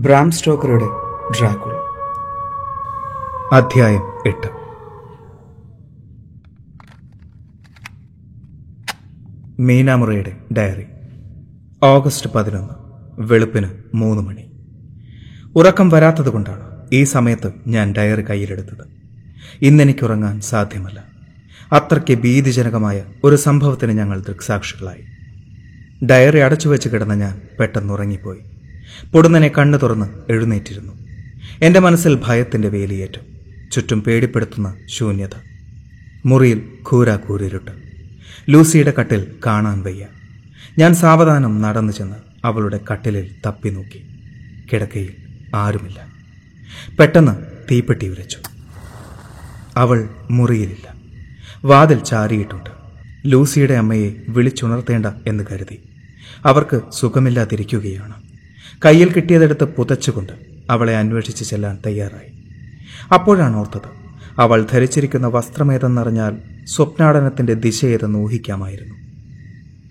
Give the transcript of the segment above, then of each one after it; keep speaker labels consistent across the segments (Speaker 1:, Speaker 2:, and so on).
Speaker 1: Bram സ്റ്റോക്കറുടെ Dracula. അധ്യായം എട്ട്. മീനാമുറയുടെ ഡയറി. ഓഗസ്റ്റ് പതിനൊന്ന് വെളുപ്പിന് മൂന്ന് മണി. ഉറക്കം വരാത്തതുകൊണ്ടാണ് ഈ സമയത്ത് ഞാൻ ഡയറി കയ്യിലെടുത്തത്. ഇന്നെനിക്കുറങ്ങാൻ സാധ്യമല്ല. അത്രയ്ക്ക് ഭീതിജനകമായ ഒരു സംഭവത്തിന് ഞങ്ങൾ ദൃക്സാക്ഷികളായി. ഡയറി അടച്ചു വെച്ച് കിടന്ന ഞാൻ പെട്ടെന്ന് ഉറങ്ങിപ്പോയി പൊടുന്നനെ കണ്ണു തുറന്ന് എഴുന്നേറ്റിരുന്നു. എന്റെ മനസ്സിൽ ഭയത്തിന്റെ വേലിയേറ്റം ചുറ്റും പേടിപ്പെടുത്തുന്ന ശൂന്യത. മുറിയിൽ ഘൂരാ കൂരിരുട്ട് ലൂസിയുടെ കട്ടിൽ കാണാൻ വയ്യ. ഞാൻ സാവധാനം നടന്നു ചെന്ന് അവളുടെ കട്ടിലിൽ തപ്പി നോക്കി. കിടക്കയിൽ ആരുമില്ല. പെട്ടെന്ന് തീപ്പെട്ടി ഉരച്ചു അവൾ മുറിയിലില്ല. വാതിൽ ചാരിയിട്ടുണ്ട്. ലൂസിയുടെ അമ്മയെ വിളിച്ചുണർത്തേണ്ട എന്ന് കരുതി. അവർക്ക് സുഖമില്ലാതിരിക്കുകയാണ്. കയ്യിൽ കിട്ടിയതെടുത്ത് പുതച്ചുകൊണ്ട് അവളെ അന്വേഷിച്ച് ചെല്ലാൻ തയ്യാറായി. അപ്പോഴാണ് ഓർത്തത് അവൾ ധരിച്ചിരിക്കുന്ന വസ്ത്രമേതെന്നറിഞ്ഞാൽ സ്വപ്നാടനത്തിന്റെ ദിശയേതെന്ന് ഊഹിക്കാമായിരുന്നു.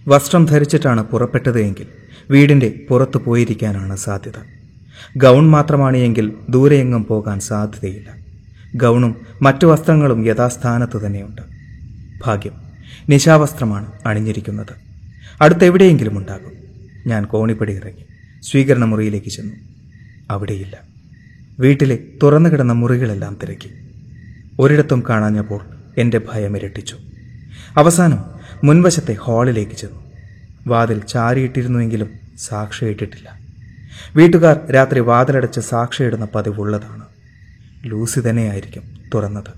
Speaker 1: വസ്ത്രം ധരിച്ചിട്ടാണ് പുറപ്പെട്ടത് എങ്കിൽ വീടിന്റെ പുറത്തു പോയിരിക്കാനാണ് സാധ്യത. ഗൗൺ മാത്രമാണ് എങ്കിൽ ദൂരെയെങ്ങും പോകാൻ സാധ്യതയില്ല. ഗൗണും മറ്റു വസ്ത്രങ്ങളും യഥാസ്ഥാനത്ത് തന്നെയുണ്ട്. ഭാഗ്യം നിശാവസ്ത്രമാണ് അണിഞ്ഞിരിക്കുന്നത്. അടുത്തെവിടെയെങ്കിലും ഉണ്ടാകും. ഞാൻ കോണിപ്പടി ഇറങ്ങി. സ്വീകരണ മുറിയിലേക്ക് ചെന്നു. അവിടെയില്ല. വീട്ടിലെ തുറന്നു കിടന്ന മുറികളെല്ലാം തിരക്കി. ഒരിടത്തും കാണാഞ്ഞപ്പോൾ എന്റെ ഭയം ഇരട്ടിച്ചു. അവസാനം മുൻവശത്തെ ഹാളിലേക്ക് ചെന്നു. വാതിൽ ചാരിയിട്ടിരുന്നുവെങ്കിലും സാക്ഷിയിട്ടിട്ടില്ല. വീട്ടുകാർ രാത്രി വാതിലടച്ച് സാക്ഷിയിടുന്ന പതിവുള്ളതാണ്. ലൂസി തന്നെയായിരിക്കും തുറന്നത്.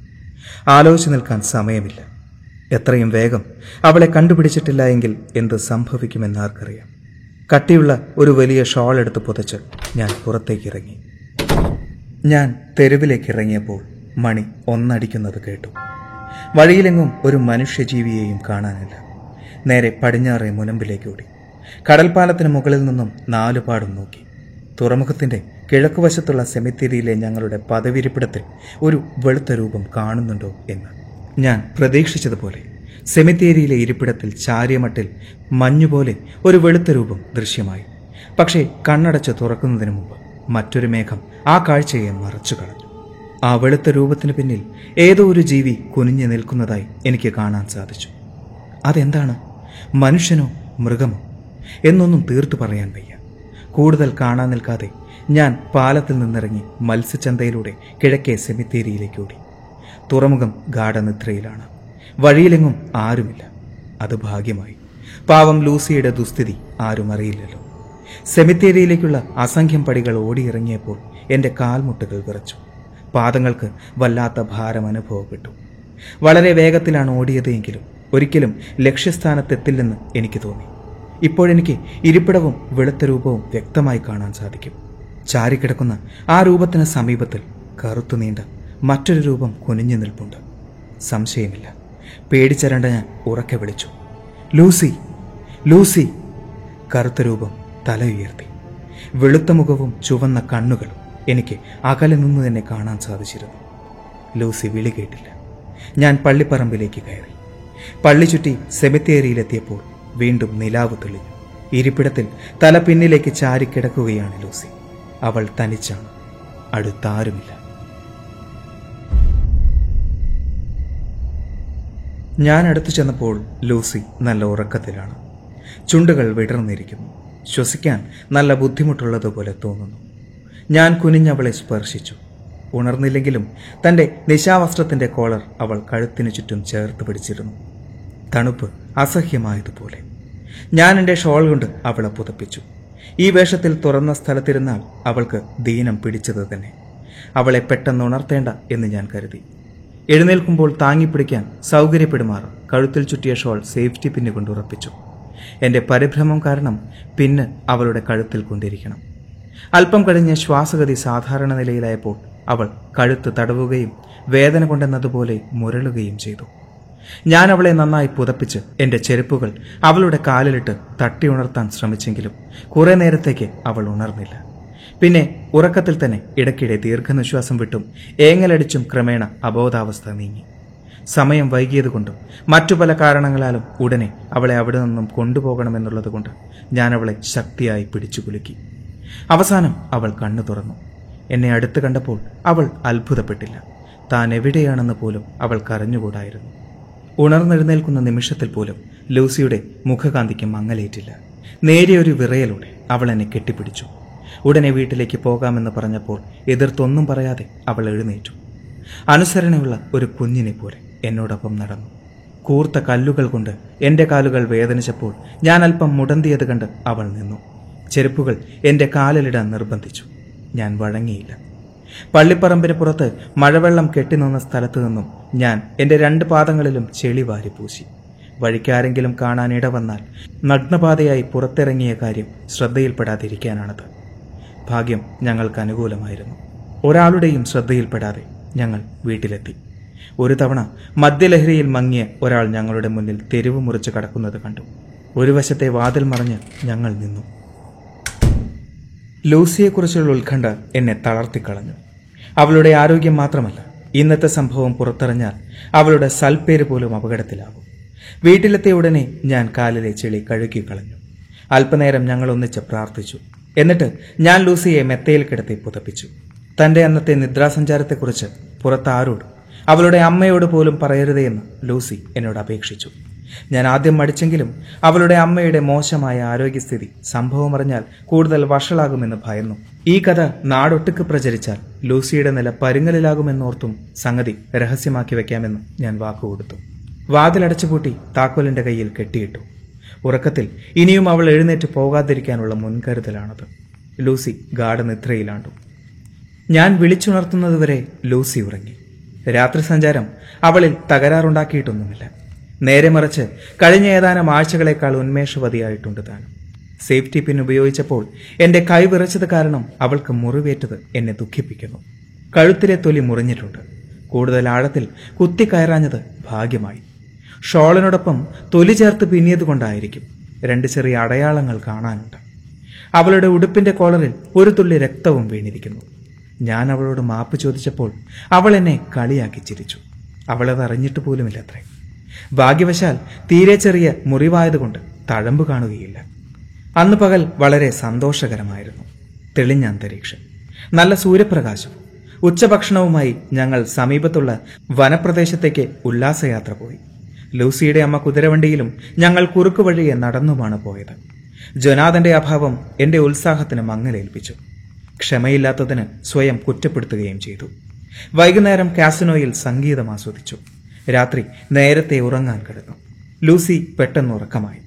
Speaker 1: ആലോചിച്ച് നിൽക്കാൻ സമയമില്ല. എത്രയും വേഗം അവളെ കണ്ടുപിടിച്ചിട്ടില്ല എങ്കിൽ എന്ത് സംഭവിക്കുമെന്ന് ആർക്കറിയാം. കട്ടിയുള്ള ഒരു വലിയ ഷോൾ എടുത്ത് പുതച്ച് ഞാൻ പുറത്തേക്ക് ഇറങ്ങി ഞാൻ തെരുവിലേക്ക് ഇറങ്ങിയപ്പോൾ മണി ഒന്നടിക്കുന്നത് കേട്ടു. വഴിയിലെങ്ങും ഒരു മനുഷ്യജീവിയെയും കാണാനില്ല. നേരെ പടിഞ്ഞാറെ മുനമ്പിലേക്ക് ഓടി കടൽപ്പാലത്തിന് മുകളിൽ നിന്നും നാലുപാടും നോക്കി. തുറമുഖത്തിന്റെ കിഴക്കുവശത്തുള്ള സെമിത്തേരിയിലെ ഞങ്ങളുടെ പദവിരിപ്പിടത്തിൽ ഒരു വെളുത്ത രൂപം കാണുന്നുണ്ടോ എന്ന് ഞാൻ പ്രതീക്ഷിച്ചതുപോലെ സെമിത്തേരിയിലെ ഇരിപ്പിടത്തിൽ ചാരിയമട്ടിൽ മഞ്ഞുപോലെ ഒരു വെളുത്ത രൂപം ദൃശ്യമായി. പക്ഷേ കണ്ണടച്ച് തുറക്കുന്നതിന് മുമ്പ് മറ്റൊരു മേഘം ആ കാഴ്ചയെ മറച്ചു കളഞ്ഞു. ആ വെളുത്ത രൂപത്തിന് പിന്നിൽ ഏതോ ഒരു ജീവി കുനിഞ്ഞു നിൽക്കുന്നതായി എനിക്ക് കാണാൻ സാധിച്ചു. അതെന്താണ്? മനുഷ്യനോ മൃഗമോ? എന്നൊന്നും തീർത്തു പറയാൻ വയ്യ. കൂടുതൽ കാണാൻ നിൽക്കാതെ ഞാൻ പാലത്തിൽ നിന്നിറങ്ങി മത്സ്യച്ചന്തയിലൂടെ കിഴക്കേ സെമിത്തേരിയിലേക്ക് ഓടി. തുറമുഖം ഗാഠനിദ്രയിലാണ്. വഴിയിലെങ്ങും ആരുമില്ല. അത് ഭാഗ്യമായി. പാവം ലൂസിയുടെ ദുസ്ഥിതി ആരും അറിയില്ലല്ലോ. സെമിത്തേരിയിലേക്കുള്ള അസംഖ്യം പടികൾ ഓടിയിറങ്ങിയപ്പോൾ എന്റെ കാൽമുട്ടുകൾ വിറച്ചു. പാദങ്ങൾക്ക് വല്ലാത്ത ഭാരം അനുഭവപ്പെട്ടു. വളരെ വേഗത്തിലാണ് ഓടിയത് എങ്കിലും ഒരിക്കലും ലക്ഷ്യസ്ഥാനത്തെത്തില്ലെന്ന് എനിക്ക് തോന്നി. ഇപ്പോഴെനിക്ക് ഇരിപ്പിടവും വെളുത്ത രൂപവും വ്യക്തമായി കാണാൻ സാധിക്കും. ചാരിക്കിടക്കുന്ന ആ രൂപത്തിന് സമീപത്തിൽ കറുത്തു നീണ്ട മറ്റൊരു രൂപം കുനിഞ്ഞു നിൽപ്പുണ്ട്. സംശയമില്ല. പേടിച്ചരണ്ട ഞാൻ ഉറക്കെ വിളിച്ചു. Lucy Lucy. കറുത്ത രൂപം തല ഉയർത്തി. വെളുത്ത മുഖവും ചുവന്ന കണ്ണുകളും എനിക്ക് അകലെ നിന്ന് തന്നെ കാണാൻ സാധിച്ചിരുന്നു. ലൂസി വിളി കേട്ടില്ല. ഞാൻ പള്ളിപ്പറമ്പിലേക്ക് കയറി. പള്ളി ചുറ്റി സെമിത്തേരിയിലെത്തിയപ്പോൾ വീണ്ടും നിലാവ് തെളിഞ്ഞു. ഇരിപ്പിടത്തിൽ തല പിന്നിലേക്ക് ചാരിക്കിടക്കുകയാണ് ലൂസി. അവൾ തനിച്ചാണ്. അടുത്താരുമില്ല. ഞാൻ അടുത്തു ചെന്നപ്പോൾ ലൂസി നല്ല ഉറക്കത്തിലാണ്. ചുണ്ടുകൾ വിടർന്നിരിക്കുന്നു. ശ്വസിക്കാൻ നല്ല ബുദ്ധിമുട്ടുള്ളതുപോലെ തോന്നുന്നു. ഞാൻ കുനിഞ്ഞവളെ സ്പർശിച്ചു. ഉണർന്നില്ലെങ്കിലും തന്റെ നിശാവസ്ത്രത്തിന്റെ കോളർ അവൾ കഴുത്തിനു ചുറ്റും ചേർത്ത് പിടിച്ചിരുന്നു. തണുപ്പ് അസഹ്യമായതുപോലെ. ഞാൻ എന്റെ ഷോൾ കൊണ്ട് അവളെ പുതപ്പിച്ചു. ഈ വേഷത്തിൽ തുറന്ന സ്ഥലത്തിരുന്നാൽ അവൾക്ക് ദീനം പിടിച്ചത് തന്നെ. അവളെ പെട്ടെന്ന് ഉണർത്തേണ്ട എന്ന് ഞാൻ കരുതി. എഴുന്നേൽക്കുമ്പോൾ താങ്ങിപ്പിടിക്കാൻ സൗകര്യപ്പെടുമാറ് കഴുത്തിൽ ചുറ്റിയ ഷോൾ സേഫ്റ്റി പിന്ന് കൊണ്ട് ഉറപ്പിച്ചു. എന്റെ പരിഭ്രമം കാരണം പിന്ന് അവളുടെ കഴുത്തിൽ കൊണ്ടിരിക്കണം. അല്പം കഴിഞ്ഞ് ശ്വാസഗതി സാധാരണ നിലയിലായപ്പോൾ അവൾ കഴുത്ത് തടവുകയും വേദന കൊണ്ടെന്നതുപോലെ മുരളുകയും ചെയ്തു. ഞാൻ അവളെ നന്നായി പുതപ്പിച്ച് എന്റെ ചെരുപ്പുകൾ അവളുടെ കാലിലിട്ട് തട്ടി ഉണർത്താൻ ശ്രമിച്ചെങ്കിലും കുറെ നേരത്തേക്ക് അവൾ ഉണർന്നില്ല. പിന്നെ ഉറക്കത്തിൽ തന്നെ ഇടയ്ക്കിടെ ദീർഘനിശ്വാസം വിട്ടും ഏങ്ങലടിച്ചും ക്രമേണ അബോധാവസ്ഥ നീങ്ങി. സമയം വൈകിയതുകൊണ്ടും മറ്റു പല കാരണങ്ങളാലും ഉടനെ അവളെ അവിടെ നിന്നും കൊണ്ടുപോകണമെന്നുള്ളതുകൊണ്ട് ഞാൻ അവളെ ശക്തിയായി പിടിച്ചു കുലുക്കി. അവസാനം അവൾ കണ്ണു തുറന്നു. എന്നെ അടുത്ത് കണ്ടപ്പോൾ അവൾ അത്ഭുതപ്പെട്ടില്ല. താൻ എവിടെയാണെന്ന് പോലും അവൾ കരഞ്ഞുകൂടായിരുന്നു. ഉണർന്നെഴുന്നേൽക്കുന്ന നിമിഷത്തിൽ പോലും ലൂസിയുടെ മുഖകാന്തിക്ക് മങ്ങലേറ്റില്ല. നേരിയൊരു വിറയലോടെ അവൾ എന്നെ കെട്ടിപ്പിടിച്ചു. ഉടനെ വീട്ടിലേക്ക് പോകാമെന്ന് പറഞ്ഞപ്പോൾ എതിർത്തൊന്നും പറയാതെ അവൾ എഴുന്നേറ്റു. അനുസരണയുള്ള ഒരു കുഞ്ഞിനെ പോലെ എന്നോടൊപ്പം നടന്നു. കൂർത്ത കല്ലുകൾ കൊണ്ട് എന്റെ കാലുകൾ വേദനിച്ചപ്പോൾ ഞാൻ അല്പം മുടന്തിയത് കണ്ട് അവൾ നിന്നു. ചെരുപ്പുകൾ എന്റെ കാലിലിടാൻ നിർബന്ധിച്ചു. ഞാൻ വഴങ്ങിയില്ല. പള്ളിപ്പറമ്പിന് പുറത്ത് മഴവെള്ളം കെട്ടിനിന്ന സ്ഥലത്തു നിന്നും ഞാൻ എന്റെ രണ്ട് പാദങ്ങളിലും ചെളി വാരി പൂശി. വഴിക്കാരെങ്കിലും കാണാൻ ഇടവന്നാൽ നഗ്നപാതയായി പുറത്തിറങ്ങിയ കാര്യം ശ്രദ്ധയിൽപ്പെടാതിരിക്കാനാണത്. ഭാഗ്യം ഞങ്ങൾക്ക് അനുകൂലമായിരുന്നു. ഒരാളുടെയും ശ്രദ്ധയിൽപ്പെടാതെ ഞങ്ങൾ വീട്ടിലെത്തി. ഒരു തവണ മദ്യലഹരിയിൽ മങ്ങിയ ഒരാൾ ഞങ്ങളുടെ മുന്നിൽ തെരുവ് മുറിച്ച് കടക്കുന്നത് കണ്ടു. ഒരു വശത്തെ വാതിൽ മറിഞ്ഞ് ഞങ്ങൾ നിന്നു. ലൂസിയെക്കുറിച്ചുള്ള ഉത്കണ്ഠ എന്നെ തളർത്തിക്കളഞ്ഞു. അവളുടെ ആരോഗ്യം മാത്രമല്ല ഇന്നത്തെ സംഭവം പുറത്തറിഞ്ഞാൽ അവളുടെ സൽപ്പേര് പോലും അപകടത്തിലാകും. വീട്ടിലെത്തിയ ഉടനെ ഞാൻ കാലിലെ ചെളി കഴുകിക്കളഞ്ഞു അല്പനേരം ഞങ്ങൾ ഒന്നിച്ച് പ്രാർത്ഥിച്ചു. എന്നിട്ട് ഞാൻ ലൂസിയെ മെത്തയിൽ കിടത്തി പുതപ്പിച്ചു. തന്റെ അന്നത്തെ നിദ്രാസഞ്ചാരത്തെക്കുറിച്ച് പുറത്ത് ആരോട് അവളുടെ അമ്മയോട് പോലും പറയരുതെന്ന് ലൂസി എന്നോട് അപേക്ഷിച്ചു. ഞാൻ ആദ്യം മടിച്ചെങ്കിലും അവളുടെ അമ്മയുടെ മോശമായ ആരോഗ്യസ്ഥിതി സംഭവം അറിഞ്ഞാൽ കൂടുതൽ വഷളാകുമെന്ന് ഭയന്നു. ഈ കഥ നാടൊട്ടുക്ക് പ്രചരിച്ചാൽ ലൂസിയുടെ നില പരുങ്ങലിലാകുമെന്നോർത്തും സംഗതി രഹസ്യമാക്കി വെക്കാമെന്ന് ഞാൻ വാക്കുകൊടുത്തു. വാതിലടച്ചുപൂട്ടി താക്കോലിന്റെ കയ്യിൽ കെട്ടിയിട്ടു. ഉറക്കത്തിൽ ഇനിയും അവൾ എഴുന്നേറ്റ് പോകാതിരിക്കാനുള്ള മുൻകരുതലാണത്. ലൂസി ഗാഠനിദ്രയിലാണ്ടു ഞാൻ വിളിച്ചുണർത്തുന്നതുവരെ ലൂസി ഉറങ്ങി. രാത്രി സഞ്ചാരം അവളിൽ തകരാറുണ്ടാക്കിയിട്ടൊന്നുമില്ല. നേരെ മറിച്ച് കഴിഞ്ഞ ഏതാനും ആഴ്ചകളേക്കാൾ ഉന്മേഷവതിയായിട്ടുണ്ട് താൻ. സേഫ്റ്റി പിൻ ഉപയോഗിച്ചപ്പോൾ എന്റെ കൈ വിറച്ചത് കാരണം അവൾക്ക് മുറിവേറ്റത് എന്നെ ദുഃഖിപ്പിക്കുന്നു. കഴുത്തിലെ തൊലി മുറിഞ്ഞിട്ടുണ്ട്. കൂടുതൽ ആഴത്തിൽ കുത്തിക്കയറാഞ്ഞത് ഭാഗ്യമായി. ഷോളിനോടൊപ്പം തൊലി ചേർത്ത് പിന്നിയത് കൊണ്ടായിരിക്കും രണ്ട് ചെറിയ അടയാളങ്ങൾ കാണാനുണ്ട്. അവളുടെ ഉടുപ്പിന്റെ കോളറിൽ ഒരു തുള്ളി രക്തവും വീണിരിക്കുന്നു. ഞാൻ അവളോട് മാപ്പ് ചോദിച്ചപ്പോൾ അവൾ എന്നെ കളിയാക്കി ചിരിച്ചു. അവളത് അറിഞ്ഞിട്ട് പോലുമില്ലത്രേ. ഭാഗ്യവശാൽ തീരെ ചെറിയ മുറിവായതുകൊണ്ട് തഴമ്പ് കാണുകയില്ല. അന്ന് പകൽ വളരെ സന്തോഷകരമായിരുന്നു. തെളിഞ്ഞ അന്തരീക്ഷം നല്ല സൂര്യപ്രകാശം ഉച്ചഭക്ഷണവുമായി ഞങ്ങൾ സമീപത്തുള്ള വനപ്രദേശത്തേക്ക് ഉല്ലാസയാത്ര പോയി. ലൂസിയുടെ അമ്മ കുതിരവണ്ടിയിലും ഞങ്ങൾ കുറുക്കു വഴിയെ നടന്നുമാണ് പോയത്. ജൊനാഥന്റെ അഭാവം എന്റെ ഉത്സാഹത്തിന് മങ്ങലേൽപ്പിച്ചു. ക്ഷമയില്ലാത്തതിന് സ്വയം കുറ്റപ്പെടുത്തുകയും ചെയ്തു. വൈകുന്നേരം കാസിനോയിൽ സംഗീതം ആസ്വദിച്ചു. രാത്രി നേരത്തെ ഉറങ്ങാൻ കിടന്നു. ലൂസി പെട്ടെന്ന് ഉറക്കമായി.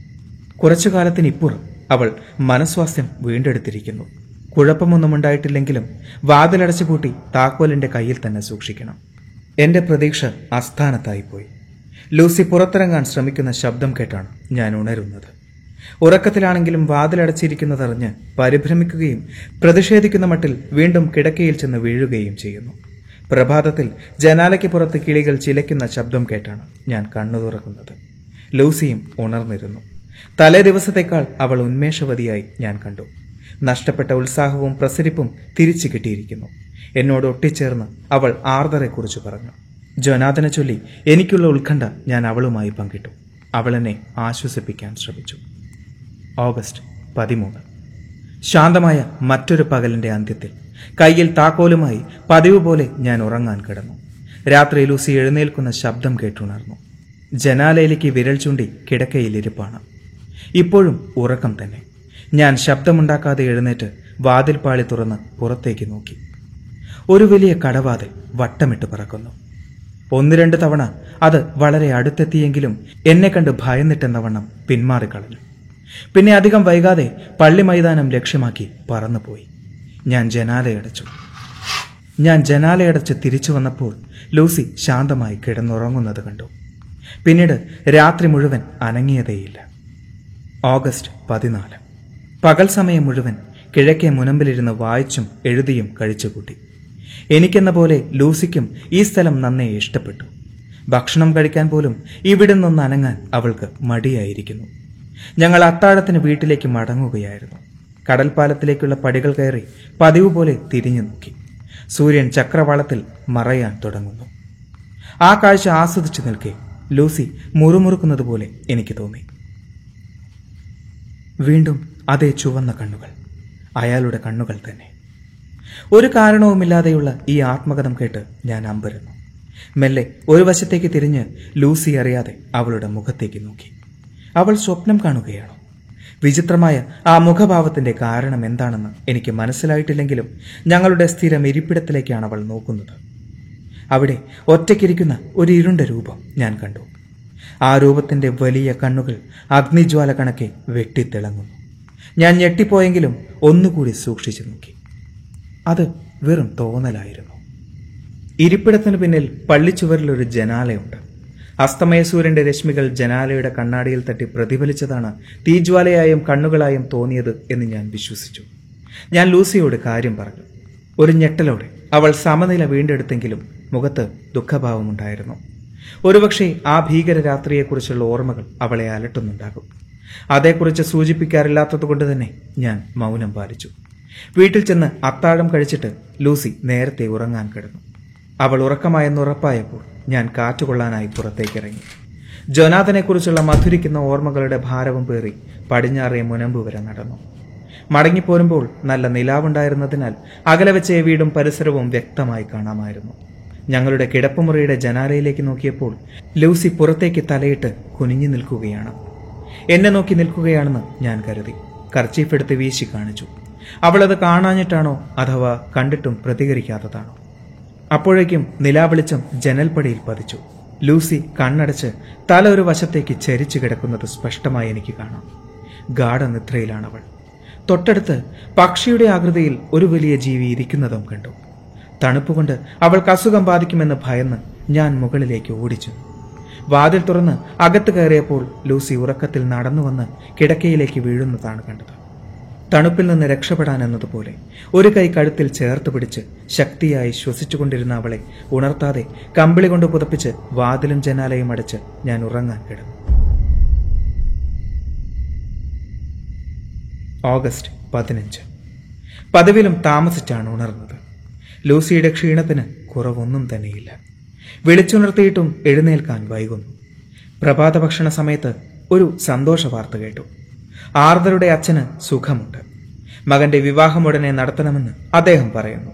Speaker 1: കുറച്ചു കാലത്തിനിപ്പുറം അവൾ മനസ്വാസ്ഥ്യം വീണ്ടെടുത്തിരിക്കുന്നു. കുഴപ്പമൊന്നും ഉണ്ടായിട്ടില്ലെങ്കിലും വാതിലടച്ചു പൂട്ടി താക്കോലിന്റെ കയ്യിൽ തന്നെ സൂക്ഷിക്കണം. എന്റെ പ്രതീക്ഷ അസ്ഥാനത്തായിപ്പോയി ലൂസി പുറത്തിറങ്ങാൻ ശ്രമിക്കുന്ന ശബ്ദം കേട്ടാണ് ഞാൻ ഉണരുന്നത്. ഉറക്കത്തിലാണെങ്കിലും വാതിലടച്ചിരിക്കുന്നതറിഞ്ഞ് പരിഭ്രമിക്കുകയും പ്രതിഷേധിക്കുന്ന മട്ടിൽ വീണ്ടും കിടക്കയിൽ ചെന്ന് വീഴുകയും ചെയ്യുന്നു. പ്രഭാതത്തിൽ ജനാലയ്ക്ക് പുറത്ത് കിളികൾ ചിലയ്ക്കുന്ന ശബ്ദം കേട്ടാണ് ഞാൻ കണ്ണു തുറക്കുന്നത്. ലൂസിയും ഉണർന്നിരുന്നു. തലേ ദിവസത്തേക്കാൾ അവൾ ഉന്മേഷവതിയായി ഞാൻ കണ്ടു. നഷ്ടപ്പെട്ട ഉത്സാഹവും പ്രസരിപ്പും തിരിച്ചു കിട്ടിയിരിക്കുന്നു. എന്നോട് ഒട്ടിച്ചേർന്ന് അവൾ ആർദറെക്കുറിച്ച് പറഞ്ഞു. ജോനാഥനെ ചൊല്ലി എനിക്കുള്ള ഉത്കണ്ഠ ഞാൻ അവളുമായി പങ്കിട്ടു. അവളെന്നെ ആശ്വസിപ്പിക്കാൻ ശ്രമിച്ചു. ഓഗസ്റ്റ് പതിമൂന്ന്. ശാന്തമായ മറ്റൊരു പകലിന്റെ അന്ത്യത്തിൽ കയ്യിൽ താക്കോലുമായി പതിവ് പോലെ ഞാൻ ഉറങ്ങാൻ കിടന്നു. രാത്രി ലൂസി എഴുന്നേൽക്കുന്ന ശബ്ദം കേട്ടുണർന്നു. ജനാലയിലേക്ക് വിരൽ ചൂണ്ടി കിടക്കയിലിരിപ്പാണ് ഇപ്പോഴും ഉറക്കം തന്നെ. ഞാൻ ശബ്ദമുണ്ടാക്കാതെ എഴുന്നേറ്റ് വാതിൽപ്പാളി പാളി തുറന്ന് പുറത്തേക്ക് നോക്കി. ഒരു വലിയ കടവാതിൽ വട്ടമിട്ട് പറക്കുന്നു. ഒന്ന് രണ്ട് തവണ അത് വളരെ അടുത്തെത്തിയെങ്കിലും എന്നെ കണ്ട് ഭയന്നിട്ടെന്ന വണ്ണം പിന്മാറിക്കളഞ്ഞു. പിന്നെ അധികം വൈകാതെ പള്ളി മൈതാനം ലക്ഷ്യമാക്കി പറന്നുപോയി. ഞാൻ ജനാലയടച്ചു. ഞാൻ ജനാലയടച്ച് തിരിച്ചു വന്നപ്പോൾ ലൂസി ശാന്തമായി കിടന്നുറങ്ങുന്നത് കണ്ടു. പിന്നീട് രാത്രി മുഴുവൻ അനങ്ങിയതേയില്ല. ഓഗസ്റ്റ് പതിനാല്. പകൽ സമയം മുഴുവൻ കിഴക്കേ മുനമ്പിലിരുന്ന് വായിച്ചും എഴുതിയും കഴിച്ചുകൂട്ടി. എനിക്കെന്ന പോലെ ലൂസിക്കും ഈ സ്ഥലം നന്നേ ഇഷ്ടപ്പെട്ടു. ഭക്ഷണം കഴിക്കാൻ പോലും ഇവിടെ നിന്ന് അനങ്ങാൻ അവൾക്ക് മടിയായിരിക്കുന്നു. ഞങ്ങൾ അത്താഴത്തിന് വീട്ടിലേക്ക് മടങ്ങുകയായിരുന്നു. കടൽപ്പാലത്തിലേക്കുള്ള പടികൾ കയറി പതിവ് പോലെ തിരിഞ്ഞു നോക്കി. സൂര്യൻ ചക്രവാളത്തിൽ മറയാൻ തുടങ്ങുന്നു. ആ കാഴ്ച ആസ്വദിച്ചു നിൽക്കെ ലൂസി മുറുമുറുക്കുന്നത് പോലെ എനിക്ക് തോന്നി. വീണ്ടും അതേ ചുവന്ന കണ്ണുകൾ. അയാളുടെ കണ്ണുകൾ തന്നെ. ഒരു കാരണവുമില്ലാതെയുള്ള ഈ ആത്മകഥം കേട്ട് ഞാൻ അമ്പരുന്നു. മെല്ലെ ഒരു വശത്തേക്ക് തിരിഞ്ഞ് ലൂസി അറിയാതെ അവളുടെ മുഖത്തേക്ക് നോക്കി. അവൾ സ്വപ്നം കാണുകയാണോ? വിചിത്രമായ ആ മുഖഭാവത്തിന്റെ കാരണം എന്താണെന്ന് എനിക്ക് മനസ്സിലായിട്ടില്ലെങ്കിലും ഞങ്ങളുടെ സ്ഥിരം ഇരിപ്പിടത്തിലേക്കാണ് അവൾ നോക്കുന്നത്. അവിടെ ഒറ്റയ്ക്കിരിക്കുന്ന ഒരു ഇരുണ്ട രൂപം ഞാൻ കണ്ടു. ആ രൂപത്തിന്റെ വലിയ കണ്ണുകൾ അഗ്നിജ്വാല കണക്കെ വെട്ടിത്തിളങ്ങുന്നു. ഞാൻ ഞെട്ടിപ്പോയെങ്കിലും ഒന്നുകൂടി സൂക്ഷിച്ചു നോക്കി. അത് വെറും തോന്നലായിരുന്നു. ഇരിപ്പിടത്തിന് പിന്നിൽ പള്ളിച്ചുവരിലൊരു ജനാലയുണ്ട്. അസ്തമയസൂര്യന്റെ രശ്മികൾ ജനാലയുടെ കണ്ണാടിയിൽ തട്ടി പ്രതിഫലിച്ചതാണ് തീജ്വാലയായും കണ്ണുകളായും തോന്നിയത് എന്ന് ഞാൻ വിശ്വസിച്ചു. ഞാൻ ലൂസിയോട് കാര്യം പറഞ്ഞു. ഒരു ഞെട്ടലോടെ അവൾ സമനില വീണ്ടെടുത്തെങ്കിലും മുഖത്ത് ദുഃഖഭാവമുണ്ടായിരുന്നു. ഒരുപക്ഷെ ആ ഭീകര രാത്രിയെക്കുറിച്ചുള്ള ഓർമ്മകൾ അവളെ അലട്ടുന്നുണ്ടാകും. അതേക്കുറിച്ച് സൂചിപ്പിക്കാറില്ലാത്തതുകൊണ്ട് തന്നെ ഞാൻ മൗനം പാലിച്ചു. വീട്ടിൽ ചെന്ന് അത്താഴം കഴിച്ചിട്ട് ലൂസി നേരത്തെ ഉറങ്ങാൻ കിടന്നു. അവൾ ഉറക്കമായെന്ന് ഉറപ്പായപ്പോൾ ഞാൻ കാറ്റുകൊള്ളാനായി പുറത്തേക്കിറങ്ങി. ജൊനാഥനെക്കുറിച്ചുള്ള മധുരിക്കുന്ന ഓർമ്മകളുടെ ഭാരവും പേറി പടിഞ്ഞാറേ മുനമ്പ് വരെ നടന്നു. മടങ്ങിപ്പോരുമ്പോൾ നല്ല നിലാവുണ്ടായിരുന്നതിനാൽ അകലെ വെച്ച വീടും പരിസരവും വ്യക്തമായി കാണാമായിരുന്നു. ഞങ്ങളുടെ കിടപ്പുമുറിയുടെ ജനാലയിലേക്ക് നോക്കിയപ്പോൾ ലൂസി പുറത്തേക്ക് തലയിട്ട് കുനിഞ്ഞു നിൽക്കുകയാണ്. എന്നെ നോക്കി നിൽക്കുകയാണെന്ന് ഞാൻ കരുതി. കർച്ചീഫ് എടുത്ത് വീശി കാണിച്ചു. അവളത് കാണാഞ്ഞിട്ടാണോ അഥവാ കണ്ടിട്ടും പ്രതികരിക്കാത്തതാണോ? അപ്പോഴേക്കും നിലാവെളിച്ചം ജനൽപ്പടിയിൽ പതിച്ചു. ലൂസി കണ്ണടച്ച് തല ഒരു വശത്തേക്ക് ചരിച്ചു കിടക്കുന്നത് സ്പഷ്ടമായി എനിക്ക് കാണാം. ഗാഠനിദ്രയിലാണവൾ. തൊട്ടടുത്ത് പക്ഷിയുടെ ആകൃതിയിൽ ഒരു വലിയ ജീവി ഇരിക്കുന്നതും കണ്ടു. തണുപ്പുകൊണ്ട് അവൾക്ക് അസുഖം ബാധിക്കുമെന്ന് ഭയന്ന് ഞാൻ മുകളിലേക്ക് ഓടിച്ചു വാതിൽ തുറന്ന് അകത്ത് കയറിയപ്പോൾ ലൂസി ഉറക്കത്തിൽ നടന്നുവന്ന് കിടക്കയിലേക്ക് വീഴുന്നതാണ് കണ്ടത്. തണുപ്പിൽ നിന്ന് രക്ഷപ്പെടാൻ എന്നതുപോലെ ഒരു കൈ കഴുത്തിൽ ചേർത്ത് പിടിച്ച് ശക്തിയായി ശ്വസിച്ചുകൊണ്ടിരുന്ന അവളെ ഉണർത്താതെ കമ്പിളി കൊണ്ട് പുതപ്പിച്ച് വാതിലും ജനാലയും അടച്ച് ഞാൻ ഉറങ്ങാൻ കിടന്നു. ഓഗസ്റ്റ് പതിനഞ്ച്. പതിവിലും താമസിച്ചാണ് ഉണർന്നത്. ലൂസിയുടെ ക്ഷീണത്തിന് കുറവൊന്നും തന്നെയില്ല. വിളിച്ചുണർത്തിയിട്ടും എഴുന്നേൽക്കാൻ വൈകുന്നു. പ്രഭാത ഭക്ഷണ സമയത്ത് ഒരു സന്തോഷ വാർത്ത കേട്ടു. ആർദറുടെ അച്ഛന് സുഖമുണ്ട്. മകന്റെ വിവാഹം ഉടനെ നടത്തണമെന്ന് അദ്ദേഹം പറയുന്നു.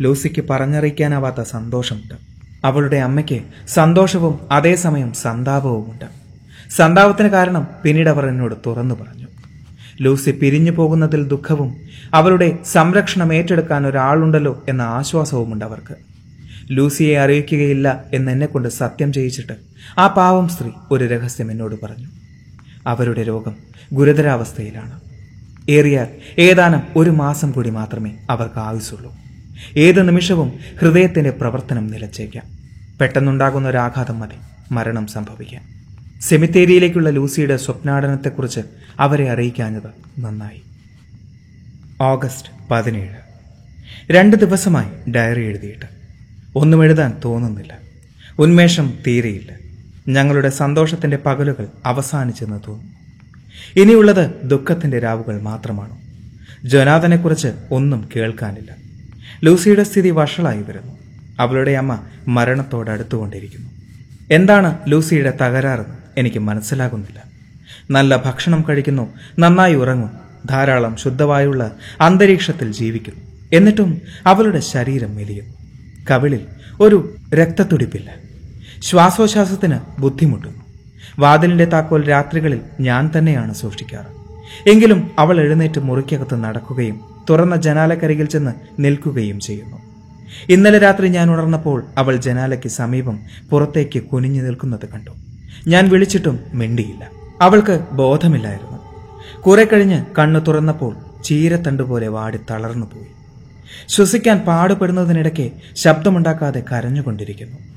Speaker 1: ലൂസിക്ക് പറഞ്ഞറിയിക്കാനാവാത്ത സന്തോഷമുണ്ട്. അവളുടെ അമ്മയ്ക്ക് സന്തോഷവും അതേസമയം സന്താപവുമുണ്ട്. സന്താപത്തിന് കാരണം പിന്നീട് അവർ എന്നോട് തുറന്നു പറഞ്ഞു. ലൂസി പിരിഞ്ഞു പോകുന്നതിൽ ദുഃഖവും അവളുടെ സംരക്ഷണം ഏറ്റെടുക്കാൻ ഒരാളുണ്ടല്ലോ എന്ന ആശ്വാസവുമുണ്ട് അവർക്ക്. ലൂസിയെ അറിയിക്കുകയില്ല എന്നെന്നെ കൊണ്ട് സത്യം ചെയ്യിച്ചിട്ട് ആ പാവം സ്ത്രീ ഒരു രഹസ്യം എന്നോട് പറഞ്ഞു. അവരുടെ രോഗം ഗുരുതരാവസ്ഥയിലാണ്. ഏറിയാൽ ഏതാനും ഒരു മാസം കൂടി മാത്രമേ അവർക്ക് ആയുസുള്ളൂ ഏത് നിമിഷവും ഹൃദയത്തിന്റെ പ്രവർത്തനം നിലച്ചേക്കാം. പെട്ടെന്നുണ്ടാകുന്ന ഒരാഘാതം മതി. മരണം സംഭവിക്കാം. സെമിത്തേരിയിലേക്കുള്ള ലൂസിയുടെ സ്വപ്നാടനത്തെക്കുറിച്ച് അവരെ അറിയിക്കാഞ്ഞത് നന്നായി. ഓഗസ്റ്റ് പതിനേഴ്. രണ്ട് ദിവസമായി ഡയറി എഴുതിയിട്ട്. ഒന്നും എഴുതാൻ തോന്നുന്നില്ല. ഉന്മേഷം തീരെയില്ല. ഞങ്ങളുടെ സന്തോഷത്തിന്റെ പകലുകൾ അവസാനിച്ചെന്ന് തോന്നി ഇനിയുള്ളത് ദുഃഖത്തിന്റെ രാവുകൾ മാത്രമാണ്? ജൊനാഥനെക്കുറിച്ച് ഒന്നും കേൾക്കാനില്ല. ലൂസിയുടെ സ്ഥിതി വഷളായി വരുന്നു. അവളുടെ അമ്മ മരണത്തോടടുത്തുകൊണ്ടിരിക്കുന്നു എന്താണ് ലൂസിയുടെ തകരാറെന്ന് എനിക്ക് മനസ്സിലാകുന്നില്ല. നല്ല ഭക്ഷണം കഴിക്കുന്നു നന്നായി ഉറങ്ങും ധാരാളം ശുദ്ധവായുള്ള അന്തരീക്ഷത്തിൽ ജീവിക്കുന്നു. എന്നിട്ടും അവളുടെ ശരീരം മെലിയും കവിളിൽ ഒരു രക്തത്തുടിപ്പില്ല. ശ്വാസോച്ഛ്വാസത്തിന് ബുദ്ധിമുട്ടുന്നു വാതിലിന്റെ താക്കോൽ രാത്രികളിൽ ഞാൻ തന്നെയാണ് സൂക്ഷിക്കാറ്. എങ്കിലും അവൾ എഴുന്നേറ്റ് മുറിക്കകത്ത് നടക്കുകയും തുറന്ന ജനാലക്കരികിൽ ചെന്ന് നിൽക്കുകയും ചെയ്യുന്നു. ഇന്നലെ രാത്രി ഞാൻ ഉണർന്നപ്പോൾ അവൾ ജനാലയ്ക്ക് സമീപം പുറത്തേക്ക് കുനിഞ്ഞു നിൽക്കുന്നത് കണ്ടു. ഞാൻ വിളിച്ചിട്ടും മിണ്ടിയില്ല. അവൾക്ക് ബോധമില്ലായിരുന്നു. കുറെ കഴിഞ്ഞ് കണ്ണു തുറന്നപ്പോൾ ചീരത്തണ്ടുപോലെ വാടി തളർന്നു പോയി ശ്വസിക്കാൻ പാടുപെടുന്നതിനിടയ്ക്ക് ശബ്ദമുണ്ടാക്കാതെ കരഞ്ഞുകൊണ്ടിരിക്കുന്നു.